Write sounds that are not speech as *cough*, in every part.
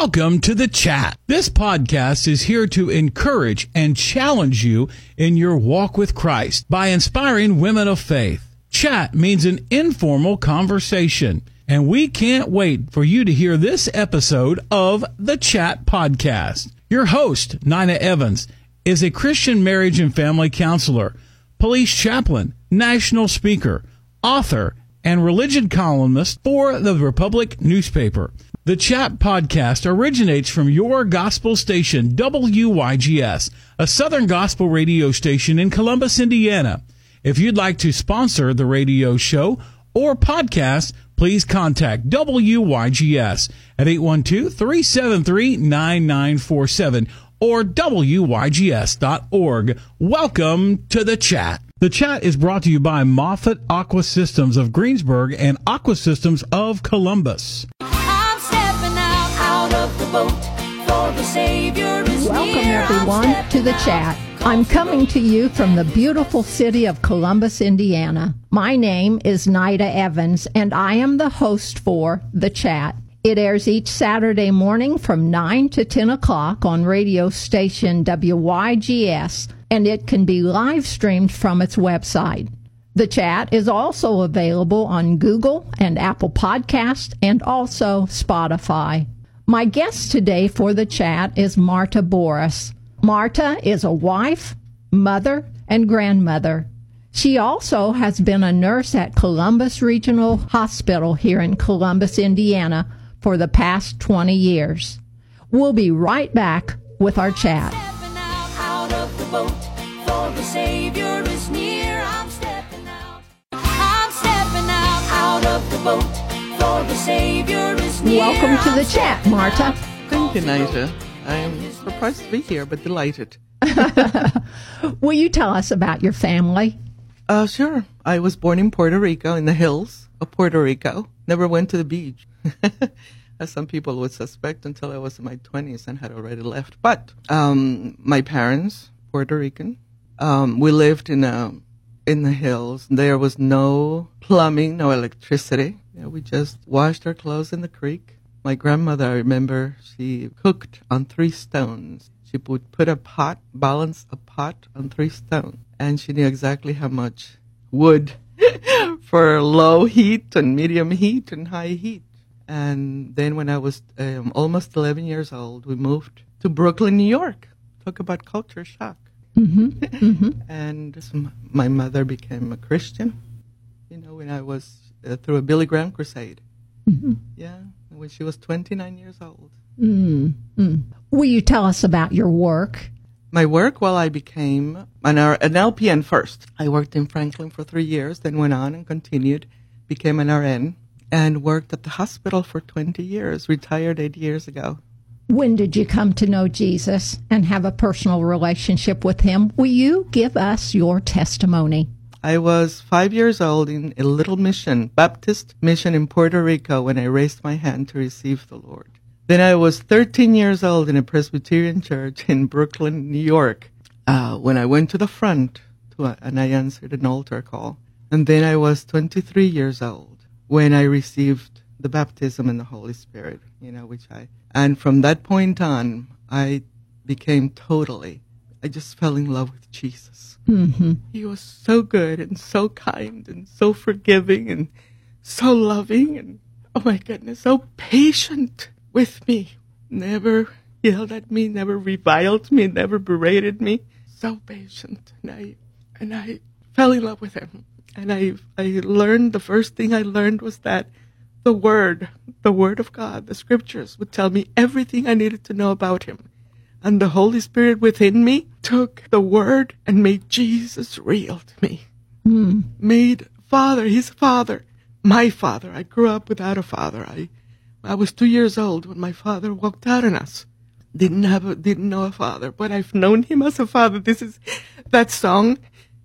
Welcome to the chat. This podcast is here to encourage and challenge you in your walk with Christ by inspiring women of faith. Chat means an informal conversation, and we can't wait for you to hear this episode of the Chat Podcast. Your host, Nina Evans, is a Christian marriage and family counselor, police chaplain, national speaker, author, and religion columnist for the Republic newspaper. The Chat podcast originates from your gospel station, WYGS, a Southern gospel radio station in Columbus, Indiana. If you'd like to sponsor the radio show or podcast, please contact WYGS at 812-373-9947 or WYGS.org. Welcome to the chat. The chat is brought to you by Moffat Aqua Systems of Greensburg and Aqua Systems of Columbus. I'm stepping out, out of the boat, for the Savior is Welcome, near. Everyone, to the chat. I'm coming to you from the beautiful city of Columbus, Indiana. My name is Nina Evans, and I am the host for The Chat. It airs each Saturday morning from 9 to 10 o'clock on radio station WYGS, and it can be live streamed from its website. The chat is also available on Google and Apple Podcast and also Spotify. My guest today for the chat is Marta Boriss. Marta is a wife, mother, and grandmother. She also has been a nurse at Columbus Regional Hospital here in Columbus, Indiana for the past 20 years. We'll be right back with our chat. Stepping out, out of the boat, for the Savior is near. I'm stepping out. I'm stepping out, out of the boat, for the Savior is near. Welcome the chat, Marta. Thank you, Nigel. I am surprised to be here, but delighted. *laughs* Will you tell us about your family? Uh, sure. I was born in Puerto Rico, in the hills of Puerto Rico. Never went to the beach, *laughs* as some people would suspect until I was in my 20s and had already left. But um, my parents, Puerto Rican, um, we lived in a in the hills. There was no plumbing, no electricity. You know, we just washed our clothes in the creek. My grandmother, I remember, she cooked on three stones. She would put a pot, balance a pot on three stones, and she knew exactly how much wood *laughs* for low heat and medium heat and high heat. And then when I was um, almost 11 years old, we moved to Brooklyn, New York. Talk about culture shock. *laughs* And m- my mother became a Christian, you know, when I was uh, through a Billy Graham crusade. Yeah, when she was 29 years old. Mm, mm. Will you tell us about your work? My work, well, I became an, R- an LPN first. I worked in Franklin for three years, then went on and continued, became an RN, and worked at the hospital for 20 years, retired eight years ago. When did you come to know Jesus and have a personal relationship with him? Will you give us your testimony? I was five years old in a little mission, Baptist mission in Puerto Rico, when I raised my hand to receive the Lord. Then I was 13 years old in a Presbyterian church in Brooklyn, New York, uh, when I went to the front to a, and I answered an altar call. And then I was 23 years old when I received the baptism in the Holy Spirit, you know, which I, and from that point on, I became totally, I just fell in love with Jesus. hmm He was so good and so kind and so forgiving and so loving and oh my goodness, so patient with me. Never yelled at me, never reviled me, never berated me. So patient. And I and I fell in love with him. And I I learned the first thing I learned was that the word, the word of God, the scriptures would tell me everything I needed to know about him. And the Holy Spirit within me took the word and made Jesus real to me. Made father, his father, my father. I grew up without a father. I, I was two years old when my father walked out on us. Didn't have a, didn't know a father, but I've known him as a father. This is that song,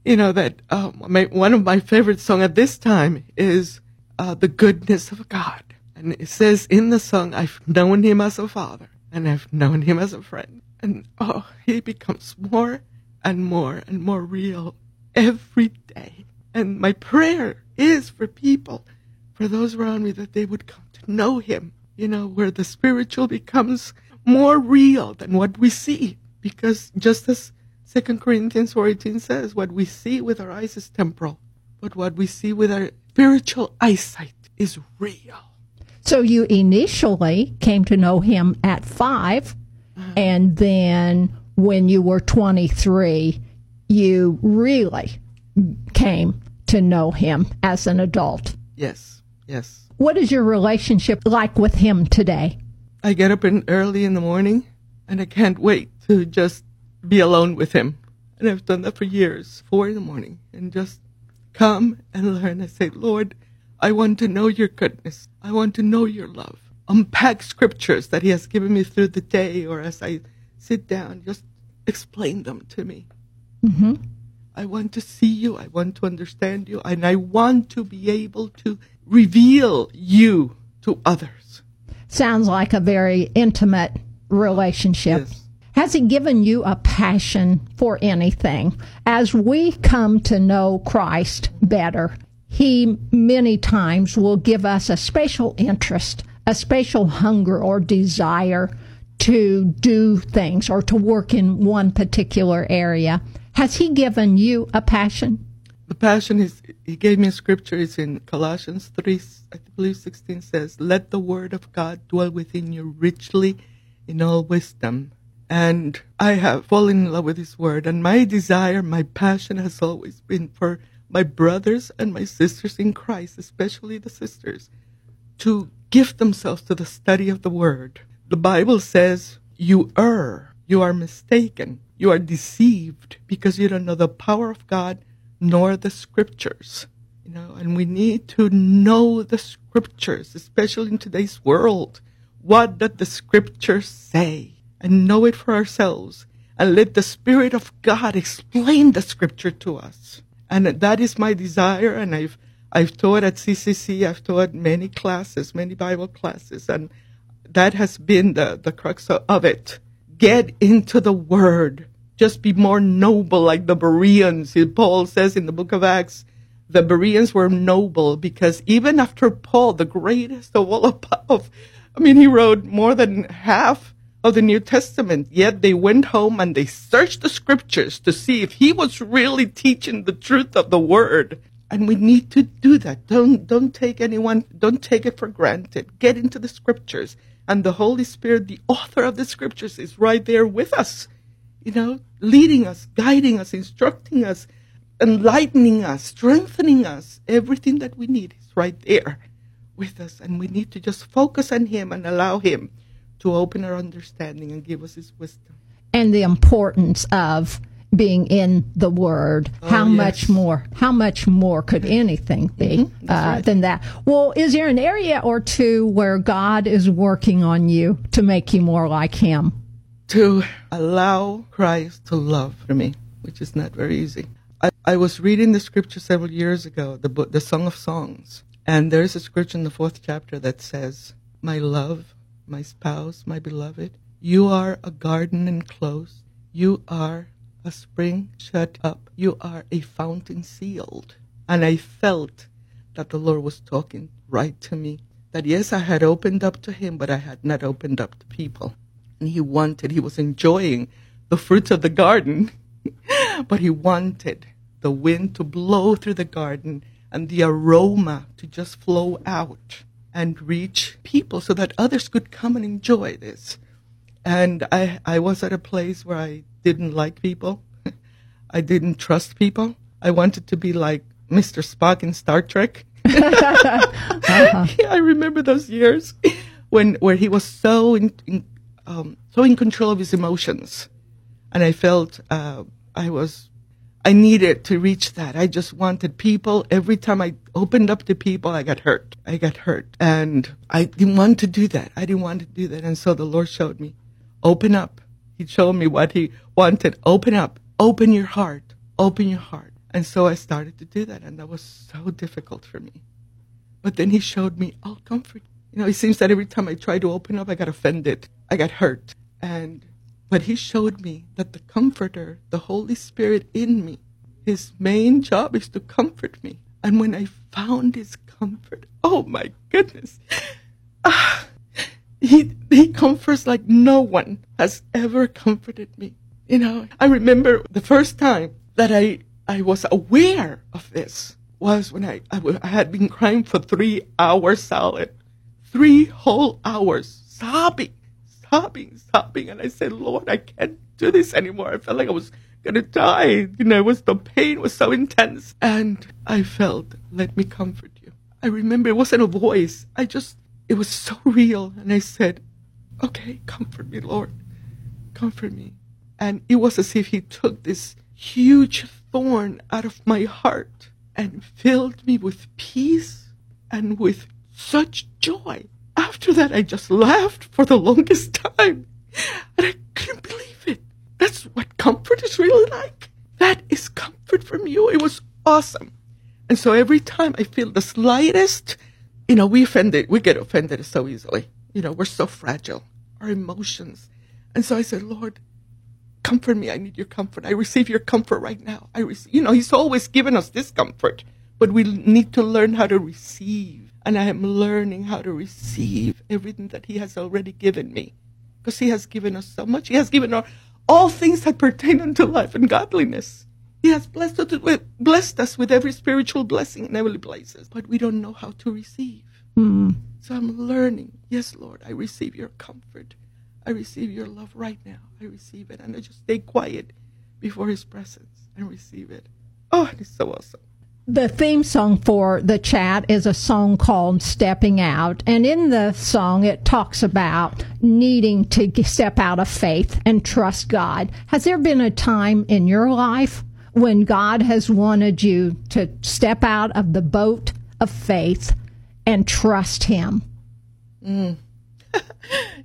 you know, that, um, my, one of my favorite song at this time is, uh, the goodness of God. And it says in the song, I've known him as a father and I've known him as a friend. And oh, he becomes more and more and more real every day. And my prayer is for people, for those around me, that they would come to know him you know, where the spiritual becomes more real than what we see. Because just as 2 Corinthians 4.18 says, what we see with our eyes is temporal, but what we see with our spiritual eyesight is real. So you initially came to know him at 5 uh-huh. and then when you were 23, you really came to know him as an adult. Yes, yes. What is your relationship like with him today? I get up in early in the morning and I can't wait to just be alone with him. And I've done that for years, four in the morning, and just come and learn. I say, Lord, I want to know your goodness. I want to know your love. Unpack scriptures that he has given me through the day or as I sit down, just explain them to me. Mm-hmm. I want to see you. I want to understand you. And I want to be able to reveal you to others. Sounds like a very intimate relationship. Yes. Has he given you a passion for anything? As we come to know Christ better, he many times will give us a special interest, a special hunger or desire to do things or to work in one particular area. Has he given you a passion? The passion is, he gave me a scripture, it's in Colossians 3, I believe 16 says, Let the word of God dwell within you richly in all wisdom. And I have fallen in love with his word. And my desire, my passion has always been for my brothers and my sisters in Christ, especially the sisters, to give themselves to the study of the word. The Bible says, You err, you are mistaken, you are deceived because you don't know the power of God nor the scriptures. You know, and we need to know the scriptures, especially in today's world. What does the scriptures say? And know it for ourselves. And let the Spirit of God explain the scripture to us. And that is my desire. And I've, I've taught at CCC, I've taught many classes, many Bible classes, and that has been the, the crux of, it. Get into the Word. Just be more noble like the Bereans. Paul says in the book of Acts, the Bereans were noble because even after Paul, the greatest of all of I mean, he wrote more than half of the New Testament, yet they went home and they searched the scriptures to see if he was really teaching the truth of the word. And we need to do that. Don't, don't take anyone, don't take it for granted. Get into the scriptures. And the Holy Spirit, the author of the scriptures, is right there with us, you know, leading us, guiding us, instructing us, enlightening us, strengthening us. Everything that we need is right there with us. And we need to just focus on Him and allow Him to open our understanding and give us His wisdom. And the importance of being in the Word. how Oh, yes. much more? How much more could anything be Mm-hmm. uh, right. than that? Well, is there an area or two where God is working on you to make you more like Him? to allow Christ to love for me, which is not very easy. I, I was reading the scripture several years ago, the book, the Song of Songs, and there is a scripture in the fourth chapter that says, "My love, my spouse, my beloved, you are a garden enclosed. You are a spring shut up. You are a fountain sealed." And I felt that the Lord was talking right to me. That yes, I had opened up to Him, but I had not opened up to people and he wanted, he was enjoying the fruits of the garden, *laughs* but he wanted the wind to blow through the garden and the aroma to just flow out and reach people so that others could come and enjoy this. And I, I was at a place where I didn't like people. *laughs* I didn't trust people. I wanted to be like Mr. Spock in Star Trek. *laughs* I remember those years when where he was so in, in um, so in control of his emotions, and I felt uh, I was I needed to reach that. I just wanted people. Every time I opened up to people, I got hurt. I got hurt, and I didn't want to do that. I didn't want to do that, and so the Lord showed me, open up. He showed me what He wanted. Open up. Open your heart. Open your heart. And so I started to do that, and that was so difficult for me. But then he showed me, I'll comfort. You know, it seems that every time I try to open up, I got offended. I got hurt. And, but he showed me that the comforter, the Holy Spirit in me, his main job is to comfort me. And when I found his comfort, oh my goodness. Ah, *sighs* he, he comforts like no one has ever comforted me. You know, I remember the first time that I, I was aware of this was when I, I, w- I had been crying for three hours solid, three whole hours, sobbing, sobbing, sobbing. And I said, Lord, I can't do this anymore. I felt like I was going to die. You know, it was the pain was so intense. And I felt, let me comfort you. I remember it wasn't a voice. I just, it was so real. And I said, okay, comfort me, Lord. Comfort me. And it was as if he took this huge thorn out of my heart and filled me with peace and with such joy. After that, I just laughed for the longest time. And I couldn't believe it. That's what comfort is really like. That is comfort from you. It was awesome. And so every time I feel the slightest, you know, we offended, we get offended so easily. You know, we're so fragile, our emotions. And so I said, Lord, comfort me. I need your comfort. I receive your comfort right now. I receive, you know, he's always given us this comfort, but we need to learn how to receive. And I am learning how to receive everything that he has already given me because he has given us so much. He has given us all things that pertain unto life and godliness. He has blessed us, with, blessed us with every spiritual blessing in heavenly places, but we don't know how to receive. Hmm. So I'm learning. Yes, Lord, I receive your comfort. I receive your love right now. I receive it. And I just stay quiet before his presence and receive it. Oh, it's so awesome. The theme song for the chat is a song called Stepping Out. And in the song, it talks about needing to step out of faith and trust God. Has there been a time in your life when God has wanted you to step out of the boat of faith and trust Him? *laughs*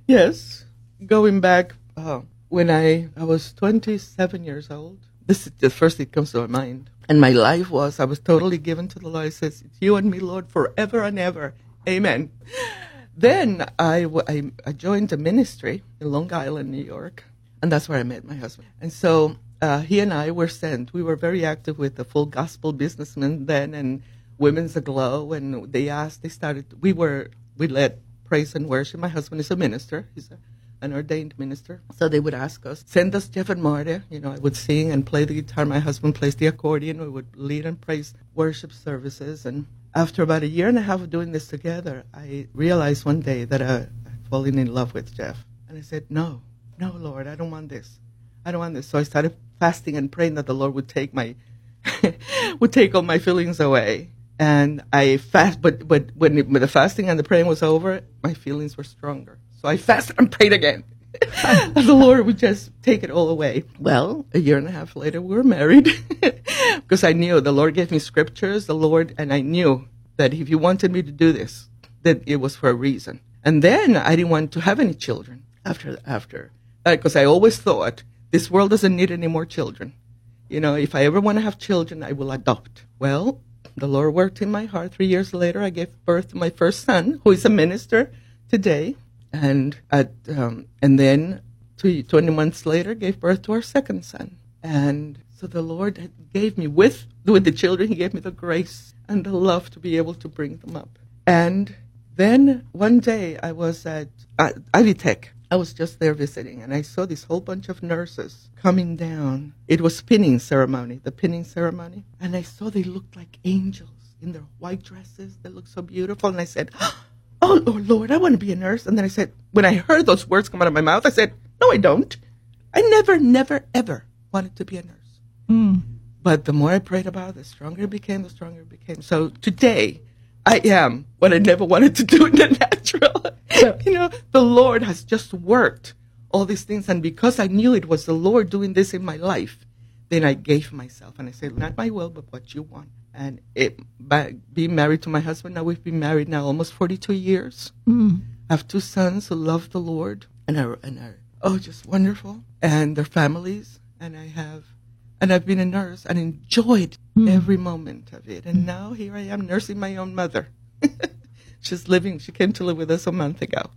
Yes. Going back uh, when I, I was 27 years old, this is the first thing that comes to my mind. And my life was, I was totally given to the Lord. It says, it's you and me, Lord, forever and ever. Amen. Then I, I joined a ministry in Long Island, New York, and that's where I met my husband. And so uh, he and I were sent. We were very active with the full gospel businessmen then and Women's Aglow. And they asked, they started, we were, we led praise and worship. My husband is a minister. He's a, an ordained minister. So they would ask us, send us Jeff and Marta. You know, I would sing and play the guitar. My husband plays the accordion. We would lead and praise worship services. And after about a year and a half of doing this together, I realized one day that uh, I, I'd fallen in love with Jeff. And I said, no, no, Lord, I don't want this. I don't want this. So I started fasting and praying that the Lord would take my, *laughs* would take all my feelings away. And I fast, but, but when, it, when the fasting and the praying was over, my feelings were stronger. So I fasted and prayed again. and *laughs* the Lord would just take it all away. Well, a year and a half later, we were married *laughs* because I knew the Lord gave me scriptures, the Lord, and I knew that if He wanted me to do this, that it was for a reason. And then I didn't want to have any children after, after, because I always thought this world doesn't need any more children. You know, if I ever want to have children, I will adopt. Well, the Lord worked in my heart. Three years later, I gave birth to my first son, who is a minister today. And at, um, and then two, 20 months later, gave birth to our second son. And so the Lord gave me with, with the children, He gave me the grace and the love to be able to bring them up. And then one day I was at, at Ivy Tech. I was just there visiting and I saw this whole bunch of nurses coming down. It was pinning ceremony, the pinning ceremony. And I saw they looked like angels in their white dresses. They looked so beautiful. And I said, Oh, *gasps* Oh, oh Lord, I want to be a nurse. And then I said, when I heard those words come out of my mouth, I said, No, I don't. I never, never, ever wanted to be a nurse. Hmm. But the more I prayed about it, the stronger it became, the stronger it became. So today, I am what I never wanted to do in the *laughs* natural. *laughs* you know, the Lord has just worked all these things. And because I knew it was the Lord doing this in my life, then I gave myself and I said, not my will, but what you want. And it, by being married to my husband, now we've been married now almost 42 years. Mm. I have two sons who love the Lord and are, and are, oh, just wonderful. And their families. And I have, and I've been a nurse and enjoyed mm. every moment of it. And now here I am nursing my own mother. *laughs* She's living, she came to live with us a month ago.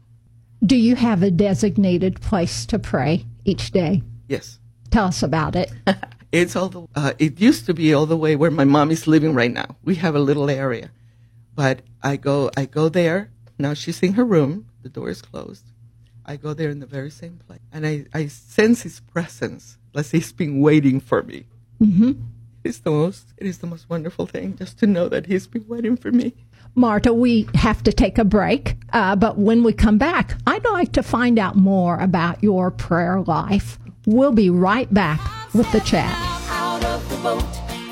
Do you have a designated place to pray each day? Yes. Tell us about it. *laughs* It's all the, uh, it used to be all the way where my mom is living right now. We have a little area, but I go, I go there. Now she's in her room. The door is closed. I go there in the very same place, and I, I sense His presence, like He's been waiting for me. Mm-hmm. It's the most, it is the most wonderful thing just to know that He's been waiting for me. Marta, we have to take a break, uh, but when we come back, I'd like to find out more about your prayer life. We'll be right back with the chat. Out of the boat,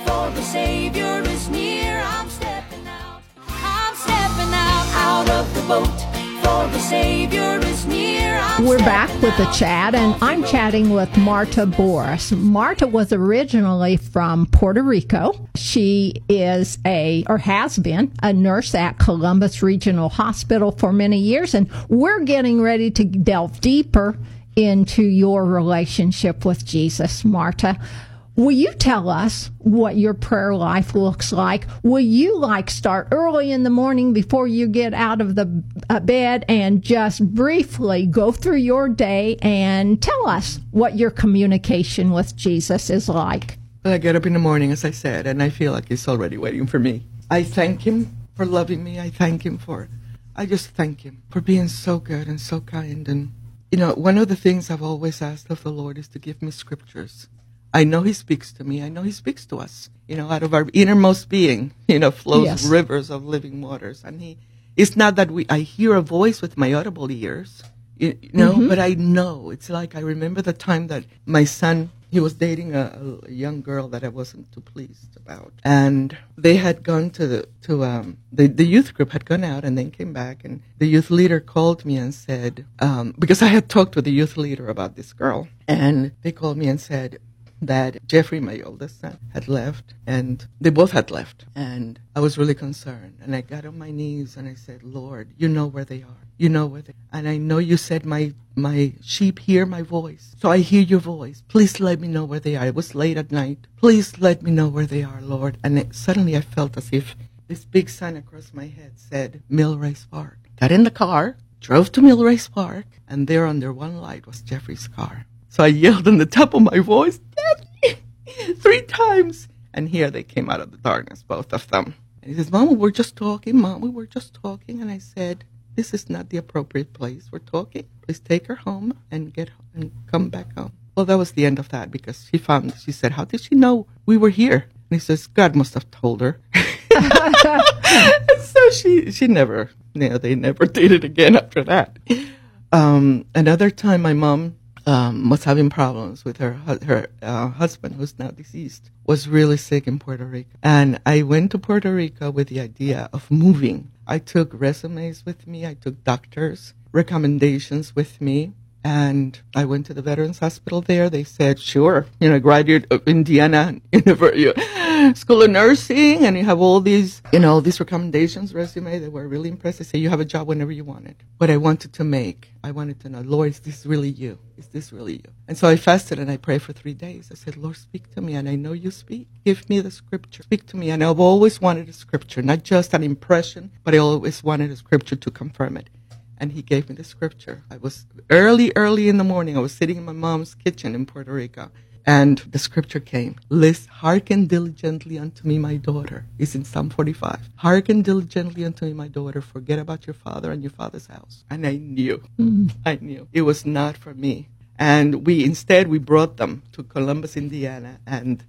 for the Savior is near. I'm stepping out. I'm stepping out. Out of the boat, for the Savior is near. I'm We're back with the chat, and I'm chatting with Marta Boriss. Marta was originally from Puerto Rico. She is a, or has been, a nurse at Columbus Regional Hospital for many years, and we're getting ready to delve deeper into your relationship with Jesus, Marta. Will you tell us what your prayer life looks like? Will you like start early in the morning before you get out of the uh, bed and just briefly go through your day and tell us what your communication with Jesus is like? Well, I get up in the morning, as I said, and I feel like He's already waiting for me. I thank Him for loving me. I thank Him for, I just thank Him for being so good and so kind. And, you know, one of the things I've always asked of the Lord is to give me scriptures. I know He speaks to me. I know He speaks to us. You know, out of our innermost being, you know, flows Yes. rivers of living waters. And He, it's not that we, I hear a voice with my audible ears, you, you know, mm-hmm. but I know. It's like I remember the time that my son, he was dating a, a young girl that I wasn't too pleased about. And they had gone to the, to, um, the, the youth group had gone out and then came back and the youth leader called me and said, um, because I had talked with the youth leader about this girl and they called me and said, that Jeffrey, my oldest son, had left, and they both had left. And I was really concerned. And I got on my knees and I said, Lord, you know where they are. You know where they are. And I know you said my my sheep hear my voice. So I hear your voice. Please let me know where they are. It was late at night. Please let me know where they are, Lord. And it, suddenly I felt as if this big sign across my head said Millrace Park. Got in the car, drove to Millrace Park, and there under one light was Jeffrey's car. So I yelled in the top of my voice, Daddy, three times. And here they came out of the darkness, both of them. And he says, Mom, we were just talking. Mom, we were just talking. And I said, This is not the appropriate place. We're talking. Please take her home and get and come back home. Well, that was the end of that because she found, she said, How did she know we were here? And he says, God must have told her. *laughs* so she, she never, you know, they never *laughs* it again after that. Um, another time, my mom um, was having problems with her her uh, husband, who's now deceased, was really sick in Puerto Rico, and I went to Puerto Rico with the idea of moving. I took resumes with me. I took doctors' recommendations with me. And I went to the Veterans Hospital there. They said, sure, you know, graduate of Indiana *laughs* University School of Nursing, and you have all these, you know, these recommendations, resume. They were really impressed. They say you have a job whenever you want it. What I wanted to make, I wanted to know, Lord, is this really you? Is this really you? And so I fasted and I prayed for three days. I said, Lord, speak to me, and I know you speak. Give me the scripture. Speak to me. And I've always wanted a scripture, not just an impression, but I always wanted a scripture to confirm it and he gave me the scripture. I was early, early in the morning. I was sitting in my mom's kitchen in Puerto Rico, and the scripture came. List, hearken diligently unto me, my daughter. It's in Psalm 45. Hearken diligently unto me, my daughter. Forget about your father and your father's house. And I knew, mm. I knew it was not for me. And we instead we brought them to Columbus, Indiana, and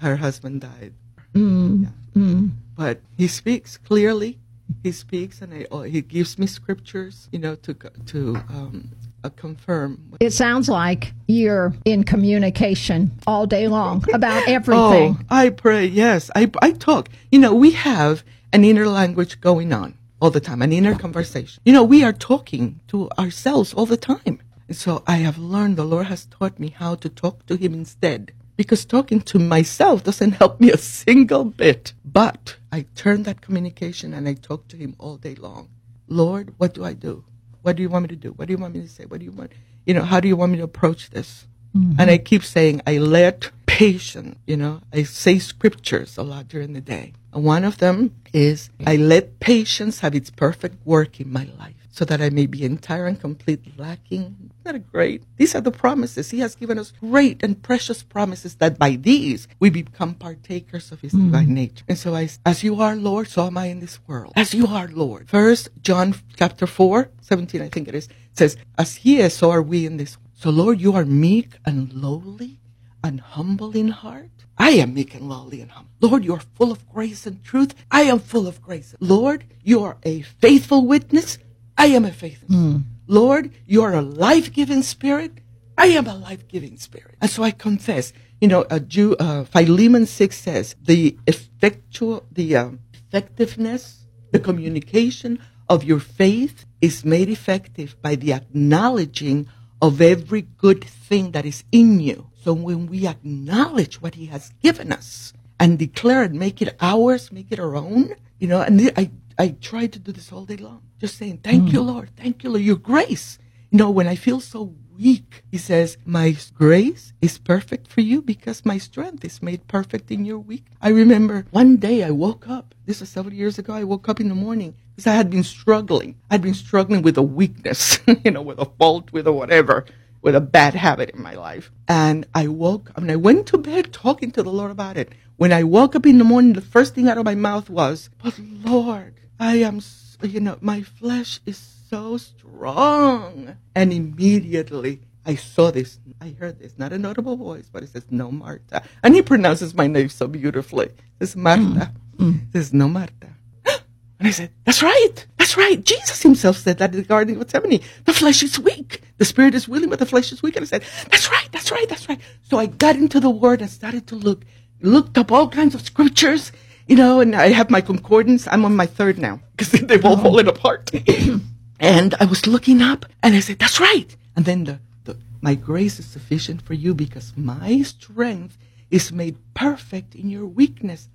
her husband died. Mm. Yeah. Mm. But he speaks clearly he speaks and I, oh, he gives me scriptures, you know, to to um, confirm. It sounds like you're in communication all day long about *laughs* oh, everything. Oh, I pray. Yes, I I talk. You know, we have an inner language going on all the time, an inner conversation. You know, we are talking to ourselves all the time. And so I have learned. The Lord has taught me how to talk to Him instead. Because talking to myself doesn't help me a single bit. But I turn that communication and I talk to Him all day long. Lord, what do I do? What do you want me to do? What do you want me to say? What do you want? You know, how do you want me to approach this? Mm-hmm. And I keep saying, I let patient, you know, I say scriptures a lot during the day. One of them is, I let patience have its perfect work in my life so that I may be entire and complete lacking. Isn't that great? These are the promises. He has given us great and precious promises that by these we become partakers of his mm. divine nature. And so I, as you are Lord, so am I in this world. As you are Lord. First John chapter 4, 17, I think it is, says, as he is, so are we in this. So Lord, you are meek and lowly and humble in heart. I am meek and lowly and humble. Lord, you are full of grace and truth. I am full of grace. Lord, you are a faithful witness. I am a faithful. Lord, you are a life-giving spirit. I am a life-giving spirit. And so I confess, you know, a Jew, uh, Philemon 6 says, the effectual, the um, effectiveness, the communication of your faith is made effective by the acknowledging of every good thing that is in you. So when we acknowledge what he has given us and declare it, make it ours, make it our own, you know, and I, I try to do this all day long, just saying, thank mm. you, Lord. Thank you, Lord. Your grace. You know, when I feel so weak, he says, my grace is perfect for you because my strength is made perfect in your weak. I remember one day I woke up. This was several years ago. I woke up in the morning because I had been struggling. I'd been struggling with a weakness, *laughs* you know, with a fault, with a whatever, with a bad habit in my life. And I woke up and I went to bed talking to the Lord about it. When I woke up in the morning, the first thing out of my mouth was, but Lord, I am, you know, my flesh is so strong. And immediately I saw this, I heard this, not a notable voice, but it says, no, Marta. And he pronounces my name so beautifully. It's Marta. Mm. Mm. It says, no, Marta. *gasps* And I said, That's right. That's right. Jesus himself said that in the Garden of Gethsemane. The flesh is weak. The spirit is willing, but the flesh is weak. And I said, That's right. That's right. That's right. So I got into the word and started to look, looked up all kinds of scriptures, you know, and I have my concordance. I'm on my third now because *laughs* they've all mm-hmm. fallen apart. *clears throat* and I was looking up and I said, That's right. And then the, the, my grace is sufficient for you because my strength is made perfect in your weakness.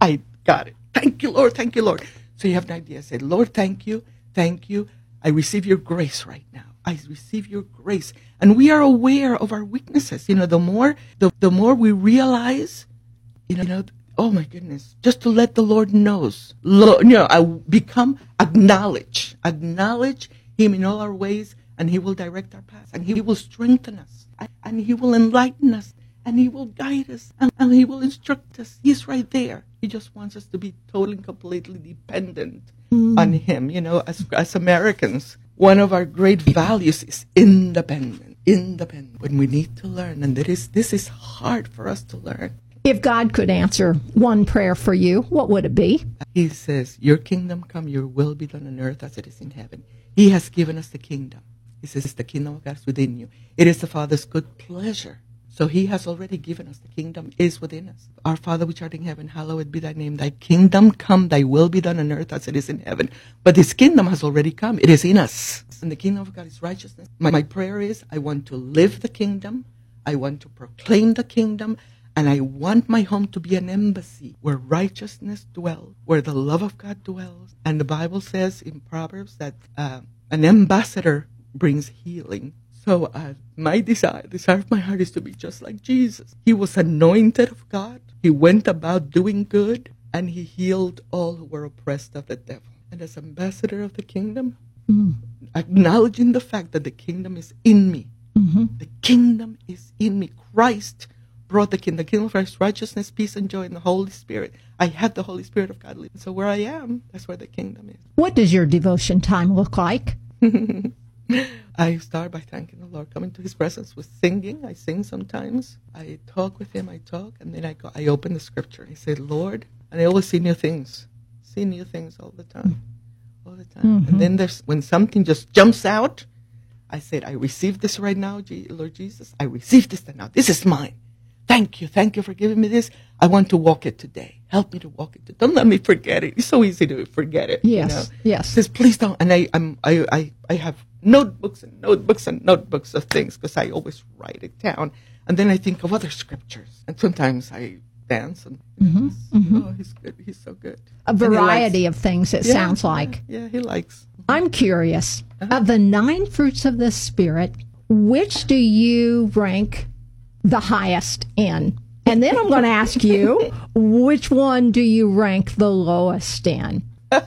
I got it. Thank you, Lord. Thank you, Lord. So you have an idea. Say, Lord, thank you. Thank you. I receive your grace right now. I receive your grace. And we are aware of our weaknesses. You know, the more, the, the more we realize, you know, you know oh my goodness, just to let the Lord knows, Lord, you know, I become, acknowledge, acknowledge him in all our ways and he will direct our paths and he will strengthen us and he will enlighten us and he will guide us and, and he will instruct us. He's right there. He just wants us to be totally and completely dependent mm. on him. You know, as, as Americans, one of our great values is independent, independent. When we need to learn, and that is, this is hard for us to learn. If God could answer one prayer for you, what would it be? He says, Your kingdom come, your will be done on earth as it is in heaven. He has given us the kingdom. He says, it's The kingdom of God is within you. It is the Father's good pleasure. So he has already given us. The kingdom is within us. Our Father which art in heaven, hallowed be thy name. Thy kingdom come, thy will be done on earth as it is in heaven. But this kingdom has already come. It is in us. And the kingdom of God is righteousness. My, my prayer is, I want to live the kingdom. I want to proclaim the kingdom. And I want my home to be an embassy where righteousness dwells, where the love of God dwells. And the Bible says in Proverbs that uh, an ambassador brings healing. So uh, my desire, desire of my heart is to be just like Jesus. He was anointed of God. He went about doing good, and he healed all who were oppressed of the devil. And as ambassador of the kingdom, acknowledging the fact that the kingdom is in me, the kingdom is in me. Christ brought the kingdom, the kingdom of Christ, righteousness, peace, and joy in the Holy Spirit. I have the Holy Spirit of God living. So where I am, that's where the kingdom is. What does your devotion time look like? *laughs* *laughs* I start by thanking the Lord, coming to His presence with singing. I sing sometimes. I talk with Him. I talk, and then I go. I open the Scripture. I say, Lord, and I always see new things. See new things all the time, mm. all the time. And mm-hmm. then there's when something just jumps out. I said, I receive this right now, Lord Jesus. I receive this right now. This is mine. Thank you. Thank you for giving me this. I want to walk it today. Help me to walk it. Don't let me forget it. It's so easy to forget it. you Yes, know? yes. says, please don't. And I, I'm, I, I, I have notebooks and notebooks and notebooks of things because I always write it down. And then I think of other scriptures. And sometimes I dance and, oh, he's good. He's so good. A likes- variety of things, it Yeah, sounds like. Yeah, he likes. I'm curious. Uh-huh. Of the nine fruits of the Spirit, which do you rank the highest in? And then I'm going to ask you, *laughs* which one do you rank the lowest in? *laughs*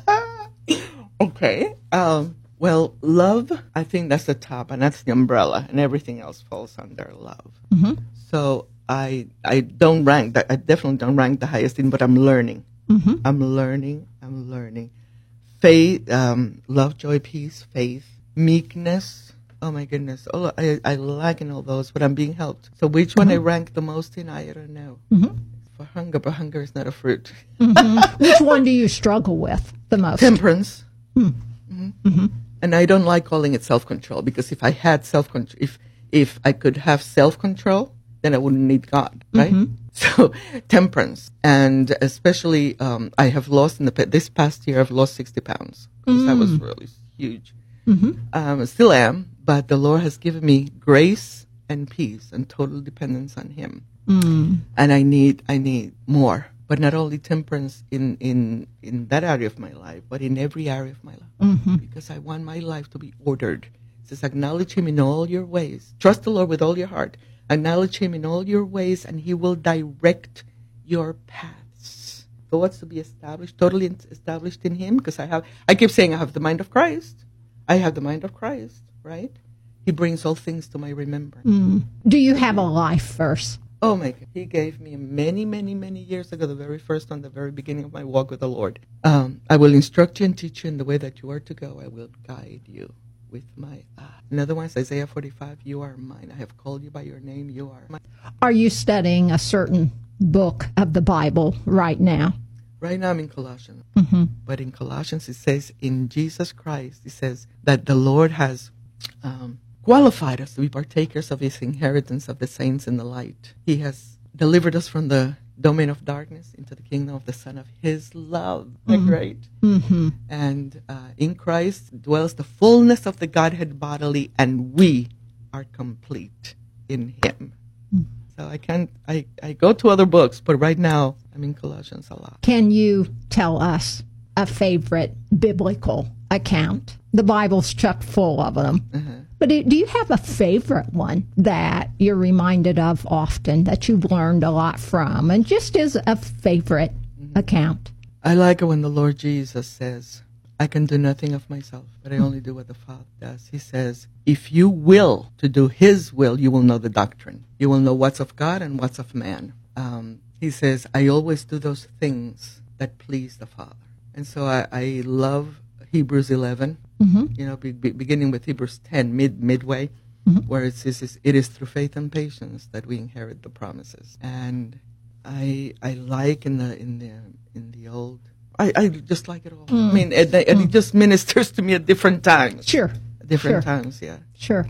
Okay. Um, well, love, I think that's the top, and that's the umbrella, and everything else falls under love. Mm-hmm. So I I don't rank that. I definitely don't rank the highest in, but I'm learning. Mm-hmm. I'm learning. I'm learning. Faith, um, love, joy, peace, faith, meekness, Oh my goodness. Oh, I, I lack in all those, but I'm being helped. So which one I mm-hmm. rank the most in, I don't know. For hunger, but hunger is not a fruit. *laughs* Which one do you struggle with the most? Temperance. Mhm. And I don't like calling it self control because if I had self control, if if I could have self control, then I wouldn't need God, right? *laughs* So temperance, and especially um, I have lost in the this past year. I've lost sixty pounds because that was really huge. Um, still am, but the Lord has given me grace and peace and total dependence on Him. And I need I need more, but not only temperance in in in that area of my life, but in every area of my life, mm-hmm. because I want my life to be ordered. It says, acknowledge Him in all your ways. Trust the Lord with all your heart. Acknowledge Him in all your ways, and He will direct your paths. Thoughts to be established, totally established in Him, because I have. I keep saying I have the mind of Christ. I have the mind of Christ, right? He brings all things to my remembrance. Mm. Do you have a life verse? Oh my God. He gave me many, many, many years ago, the very first one, the very beginning of my walk with the Lord. Um, I will instruct you and teach you in the way that you are to go. I will guide you with my eye. Another one is Isaiah 45, you are mine. I have called you by your name. You are mine. Are you studying a certain book of the Bible right now? Right now I'm in Colossians. But in Colossians it says, in Jesus Christ, it says that the Lord has um, qualified us to be partakers of his inheritance of the saints in the light. He has delivered us from the domain of darkness into the kingdom of the Son of his love. Great? Mm-hmm. And uh, in Christ dwells the fullness of the Godhead bodily, and we are complete in him. So I can't, I, I go to other books, but right now I'm in Colossians a lot. Can you tell us a favorite biblical account? The Bible's chock full of them. But do you have a favorite one that you're reminded of often that you've learned a lot from and just as a favorite account? I like it when the Lord Jesus says, I can do nothing of myself, but I only do what the Father does. He says, if you will to do His will, you will know the doctrine. You will know what's of God and what's of man. Um, he says, I always do those things that please the Father. And so I, I love Hebrews 11, Mm-hmm. you know, be, be- beginning with Hebrews 10, mid midway, mm-hmm. where it says, it is through faith and patience that we inherit the promises. And I I like in the in the in the old. I, I just like it all. I mm. mean, and, and it mm. just ministers to me at different times. Sure. Different Sure. times, yeah. Sure.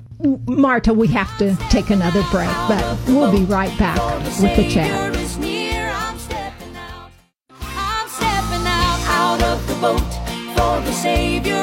Marta, we have to take another break, but we'll be right back with the chat. Savior is near. I'm stepping out. I'm stepping out, out of the boat.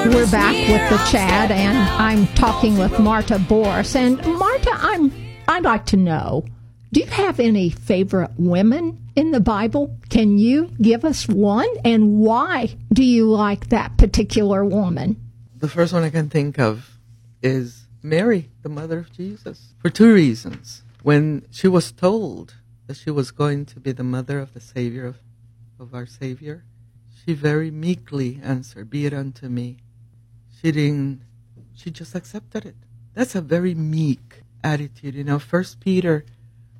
We're back with the chat, and. I'm talking with Marta Boriss. And Marta, I'm I'd like to know: Do you have any favorite women in the Bible? Can you give us one, and why do you like that particular woman? The first one I can think of is Mary, the mother of Jesus, for two reasons. When she was told that she was going to be the mother of the Savior of, of our Savior, she very meekly answered, "Be it unto me." She didn't. She just accepted it. That's a very meek attitude. You know, First Peter,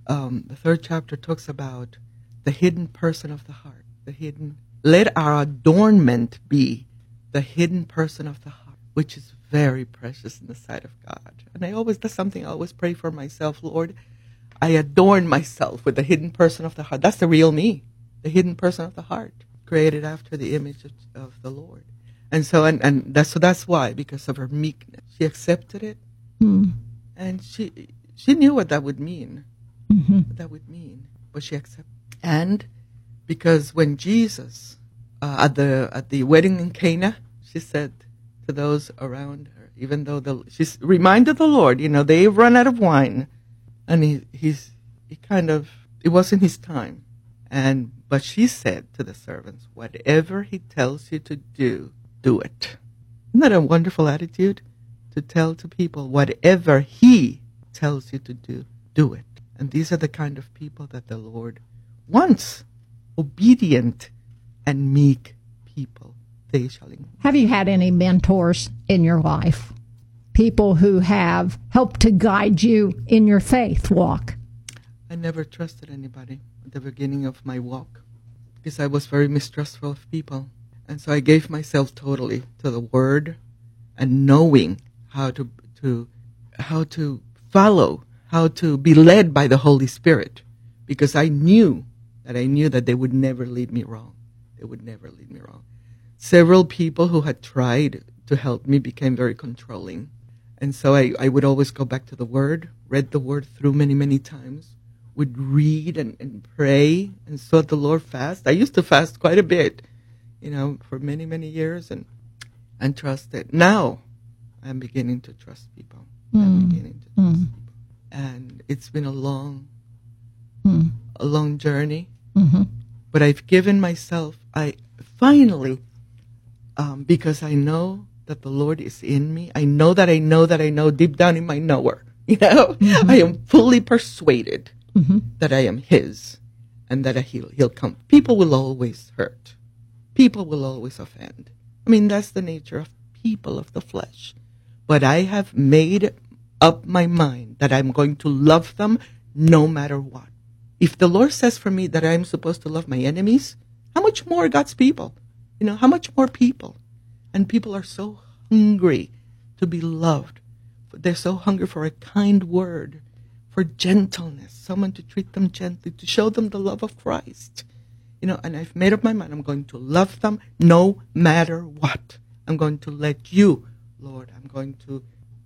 um, the third chapter talks about the hidden person of the heart. The hidden. Let our adornment be the hidden person of the heart, which is very precious in the sight of God. And I always, that's something I always pray for myself, Lord. I adorn myself with the hidden person of the heart. That's the real me, the hidden person of the heart, created after the image of, of the Lord. And so, and, and that's, so that's why, because of her meekness, she accepted it. And she, she knew what that would mean. What that would mean. But she accepted. And because when Jesus, uh, at the, at the wedding in Cana, she said to those around her, even though the, she's reminded the Lord, you know, they run out of wine and he, he's, he kind of, it wasn't his time. And, but she said to the servants, whatever he tells you to do, do it. Isn't that a wonderful attitude? To tell to people, whatever he tells you to do, do it. And these are the kind of people that the Lord wants. Obedient and meek people. They shall inherit. Have you had any mentors in your life? People who have helped to guide you in your faith walk? I never trusted anybody at the beginning of my walk because I was very mistrustful of people. And so I gave myself totally to the word and knowing how to, to how to follow, how to be led by the Holy Spirit, because I knew that I knew that they would never lead me wrong. They would never lead me wrong. Several people who had tried to help me became very controlling. And so I, I would always go back to the Word, read the Word through many, many times, would read and, and pray and sought the Lord fast. I used to fast quite a bit, you know, for many, many years and, and trusted. Now I'm beginning to trust people. I'm hmm. beginning to trust hmm. people. And it's been a long, hmm. a long journey. Mm-hmm. But I've given myself, I finally, um, because I know that the Lord is in me. I know that I know that I know deep down in my knower. *laughs* You know, mm-hmm. I am fully persuaded mm-hmm. that I am His, and that He'll He'll come. People will always hurt. People will always offend. I mean, that's the nature of people of the flesh. But I have made up my mind that I'm going to love them no matter what. If the Lord says for me that I'm supposed to love my enemies, how much more God's people? You know, how much more people? And people are so hungry to be loved. They're so hungry for a kind word, for gentleness, someone to treat them gently, to show them the love of Christ. You know, and I've made up my mind I'm going to love them no matter what. I'm going to let you, Lord, I'm going to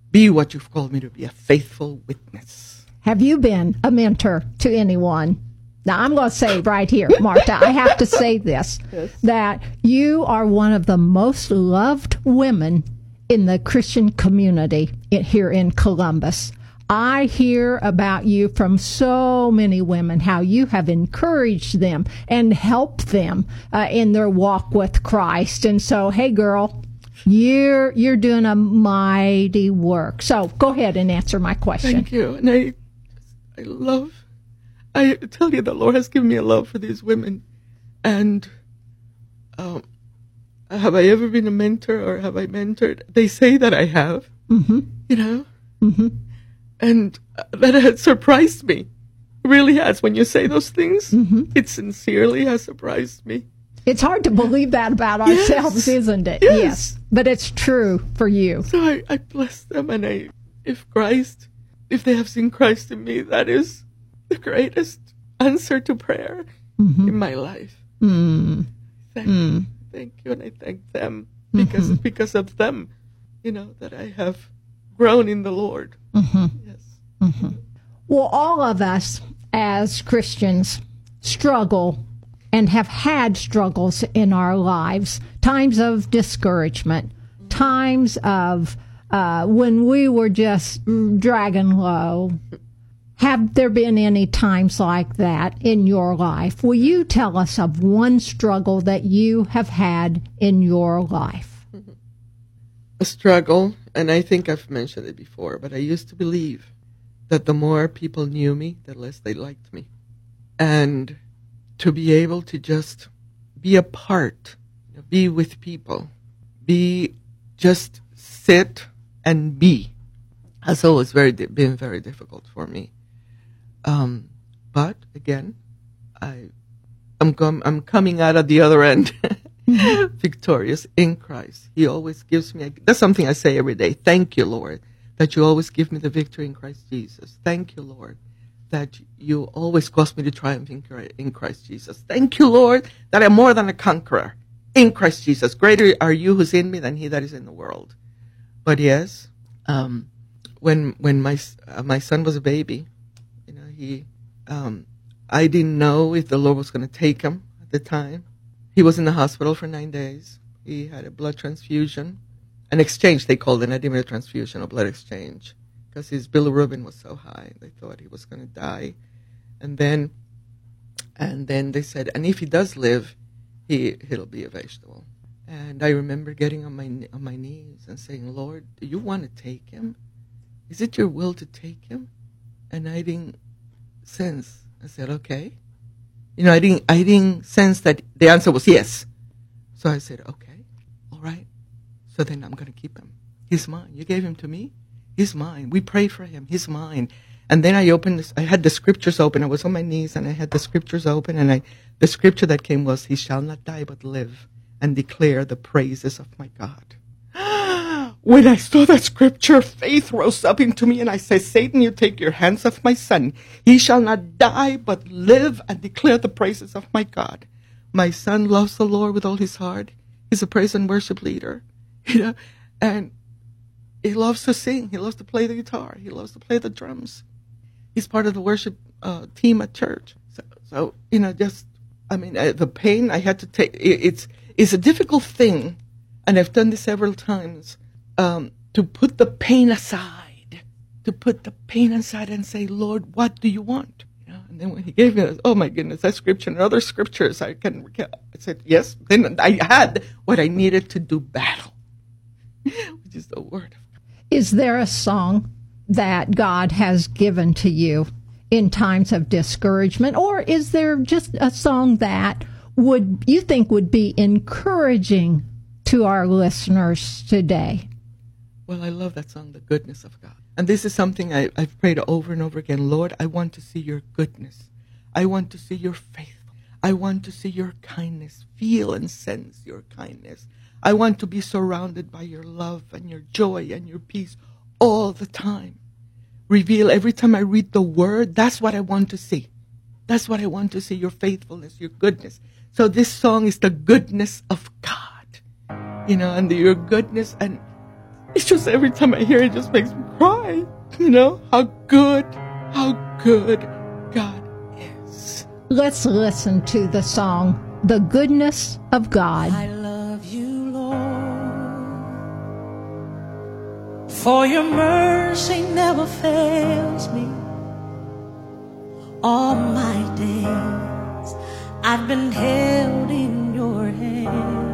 be what you've called me to be, a faithful witness. Have you been a mentor to anyone? Now, I'm going to say right here, Marta, I have to say this *laughs* that you are one of the most loved women in the Christian community here in Columbus. I hear about you from so many women, how you have encouraged them and helped them uh, in their walk with Christ. And so, hey, girl, you're you're doing a mighty work. So go ahead and answer my question. Thank you. And I, I love, I tell you, the Lord has given me a love for these women. And um, have I ever been a mentor or have I mentored? They say that I have, mm-hmm. you know? Mm-hmm. And that has surprised me. It really has. When you say those things, mm-hmm. it sincerely has surprised me. It's hard to believe that about ourselves, Yes. isn't it? Yes. yes. But it's true for you. So I, I bless them, and I, if Christ, if they have seen Christ in me, that is the greatest answer to prayer mm-hmm. in my life. Mm. Thank, mm. thank you, and I thank them because mm-hmm. because of them, you know, that I have grown in the Lord. Yes. Well, all of us as Christians struggle and have had struggles in our lives, times of discouragement, times of uh, when we were just dragging low. Have there been any times like that in your life? Will you tell us of one struggle that you have had in your life? a struggle, and I think I've mentioned it before, but I used to believe that the more people knew me, the less they liked me. And to be able to just be a part, be with people, be just sit and be, has always very di- been very difficult for me. Um, but again, I, I'm com- I'm coming out at the other end, *laughs* victorious in Christ. He always gives me. A, that's something I say every day. Thank you, Lord, that you always give me the victory in Christ Jesus. Thank you, Lord, that you always cause me to triumph in, Christ Jesus. Thank you, Lord, that I'm more than a conqueror in Christ Jesus. Greater are you who's in me than he that is in the world. But yes, um, when when my uh, my son was a baby, you know, he, um, I didn't know if the Lord was going to take him at the time. He was in the hospital for nine days. He had a blood transfusion, an exchange they called it, not even a transfusion, a blood exchange, because his bilirubin was so high. They thought he was going to die, and then, and then they said, and if he does live, he he'll be a vegetable. And I remember getting on my on my knees and saying, Lord, do you want to take him? Is it your will to take him? And I didn't sense. I said, okay. You know, I didn't, I didn't sense that the answer was yes. So I said, okay, all right. So then I'm going to keep him. He's mine. You gave him to me. He's mine. We prayed for him. He's mine. And then I opened this, I had the scriptures open. I was on my knees and I had the scriptures open and I, the scripture that came was, he shall not die but live and declare the praises of my God. *gasps* when I saw that scripture, faith rose up into me and I said, Satan, you take your hands off my son. He shall not die, but live and declare the praises of my God. My son loves the Lord with all his heart. He's a praise and worship leader, you know, and he loves to sing. He loves to play the guitar. He loves to play the drums. He's part of the worship uh, team at church. So, so, you know, just, I mean, uh, the pain I had to take, it, it's, it's a difficult thing. And I've done this several times, um, to put the pain aside, to put the pain aside and say, Lord, what do you want? And then when he gave me, this, oh my goodness, that scripture and other scriptures, I can, I said, yes. Then I had what I needed to do battle, *laughs* which is the word of God. Is there a song that God has given to you in times of discouragement, or is there just a song that would you think would be encouraging to our listeners today? Well, I love that song, The Goodness of God. And this is something I, I've prayed over and over again. Lord, I want to see your goodness. I want to see your faith. I want to see your kindness, feel and sense your kindness. I want to be surrounded by your love and your joy and your peace all the time reveal every time I read the word. That's what I want to see. That's what I want to see your faithfulness, your goodness. So this song is the goodness of God, you know, and the, your goodness. And it's just every time I hear it, it just makes me cry, you know, how good, how good God is. Let's listen to the song, The Goodness of God. For your mercy never fails me. All my days I've been held in your hand.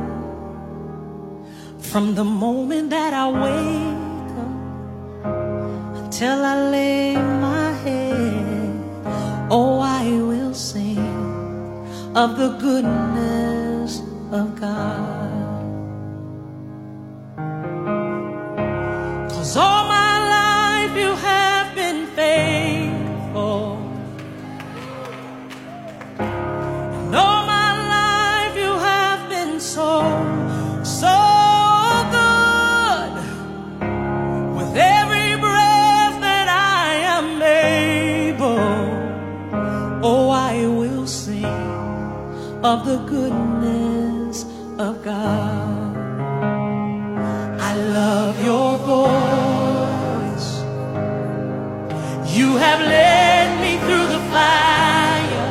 From the moment that I wake up until I lay my head, oh, I will sing of the goodness of God. Of the goodness of God. I love your voice. You have led me through the fire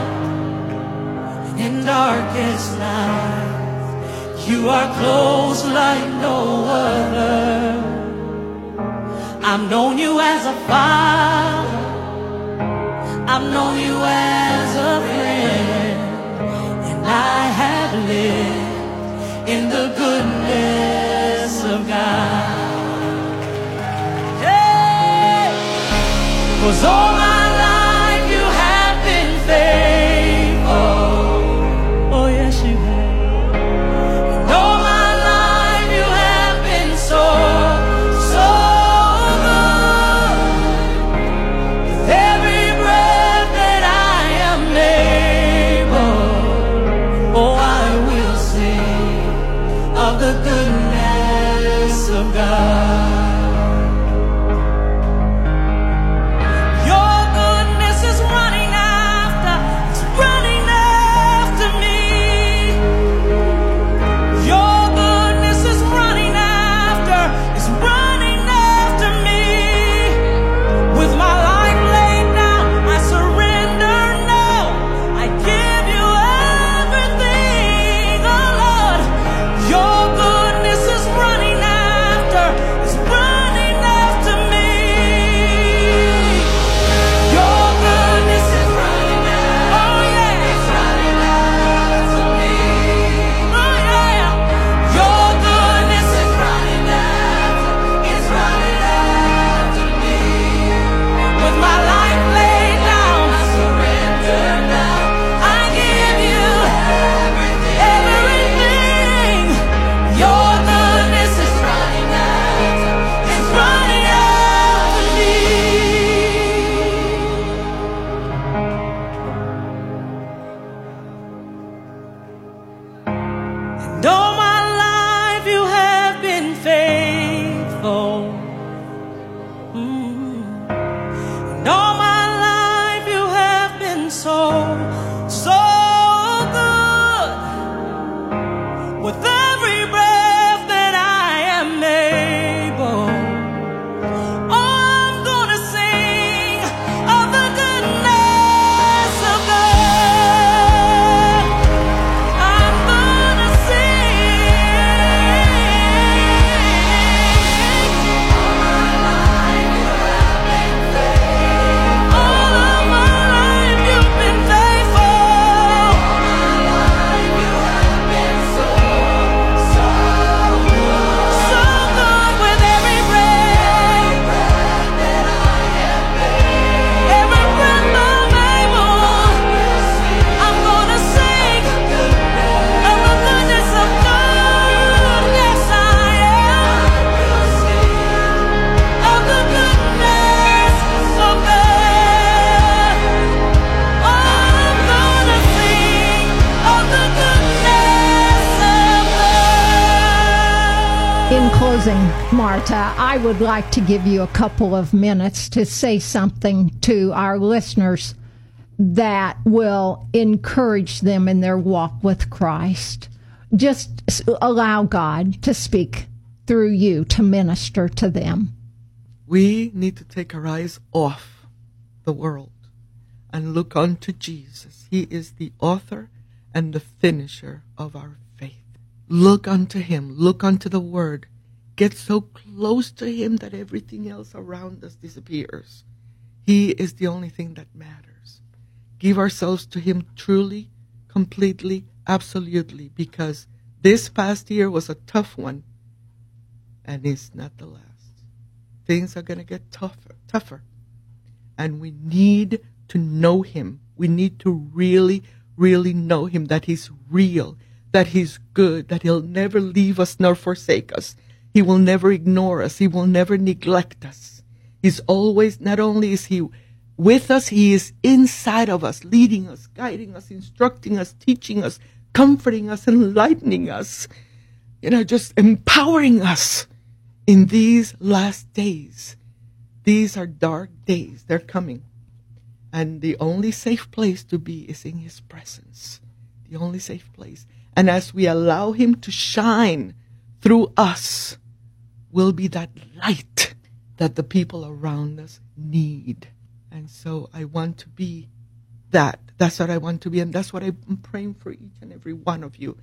and in darkest night. You are close like no other. I've known you as a father. I've known you as in the goodness of God. Hey! Cause all Marta, I would like to give you a couple of minutes to say something to our listeners that will encourage them in their walk with Christ. Just allow God to speak through you to minister to them. We need to take our eyes off the world and look unto Jesus. He is the author and the finisher of our faith. Look unto him. Look unto the word. Get so close to him that everything else around us disappears. He is the only thing that matters. Give ourselves to him truly, completely, absolutely, because this past year was a tough one and it's not the last. Things are going to get tougher, tougher. And we need to know him. We need to really, really know him that he's real, that he's good, that he'll never leave us nor forsake us. He will never ignore us. He will never neglect us. He's always, not only is he with us, he is inside of us, leading us, guiding us, instructing us, teaching us, comforting us, enlightening us, you know, just empowering us in these last days. These are dark days. They're coming. And the only safe place to be is in His presence. The only safe place. And as we allow Him to shine through us, will be that light that the people around us need. And so I want to be that. That's what I want to be. And that's what I'm praying for each and every one of you.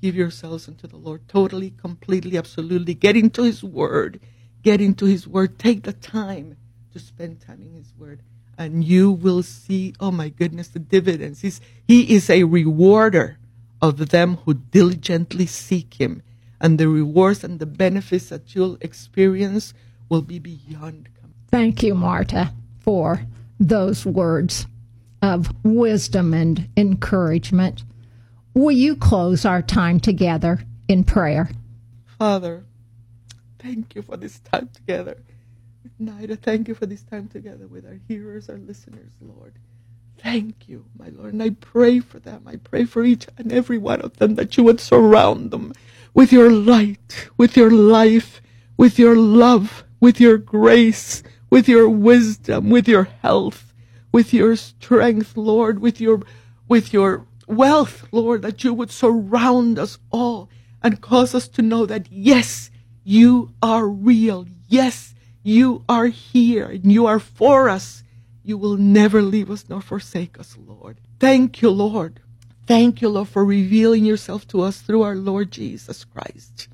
Give yourselves unto the Lord totally, completely, absolutely. Get into His Word. Get into His Word. Take the time to spend time in His Word. And you will see, oh my goodness, the dividends. He's, he is a rewarder of them who diligently seek Him. And the rewards and the benefits that you'll experience will be beyond compare. Thank you, Marta, for those words of wisdom and encouragement. Will you close our time together in prayer? Father, thank you for this time together. Nina, thank you for this time together with our hearers, our listeners, Lord. Thank you, my Lord. And I pray for them. I pray for each and every one of them that you would surround them with your light, with your life, with your love, with your grace, with your wisdom, with your health, with your strength, Lord, with your with your wealth, Lord, that you would surround us all and cause us to know that yes, you are real. Yes, you are here and you are for us. You will never leave us nor forsake us, Lord. Thank you, Lord. Thank you, Lord, for revealing yourself to us through our Lord Jesus Christ.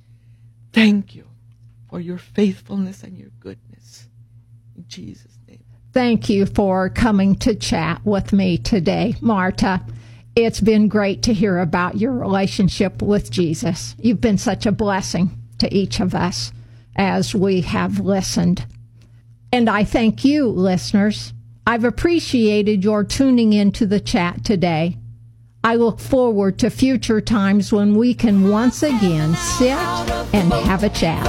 Thank you for your faithfulness and your goodness. In Jesus' name. Thank you for coming to chat with me today, Marta. It's been great to hear about your relationship with Jesus. You've been such a blessing to each of us as we have listened. And I thank you, listeners. I've appreciated your tuning into the chat today. I look forward to future times when we can once again sit and have a chat.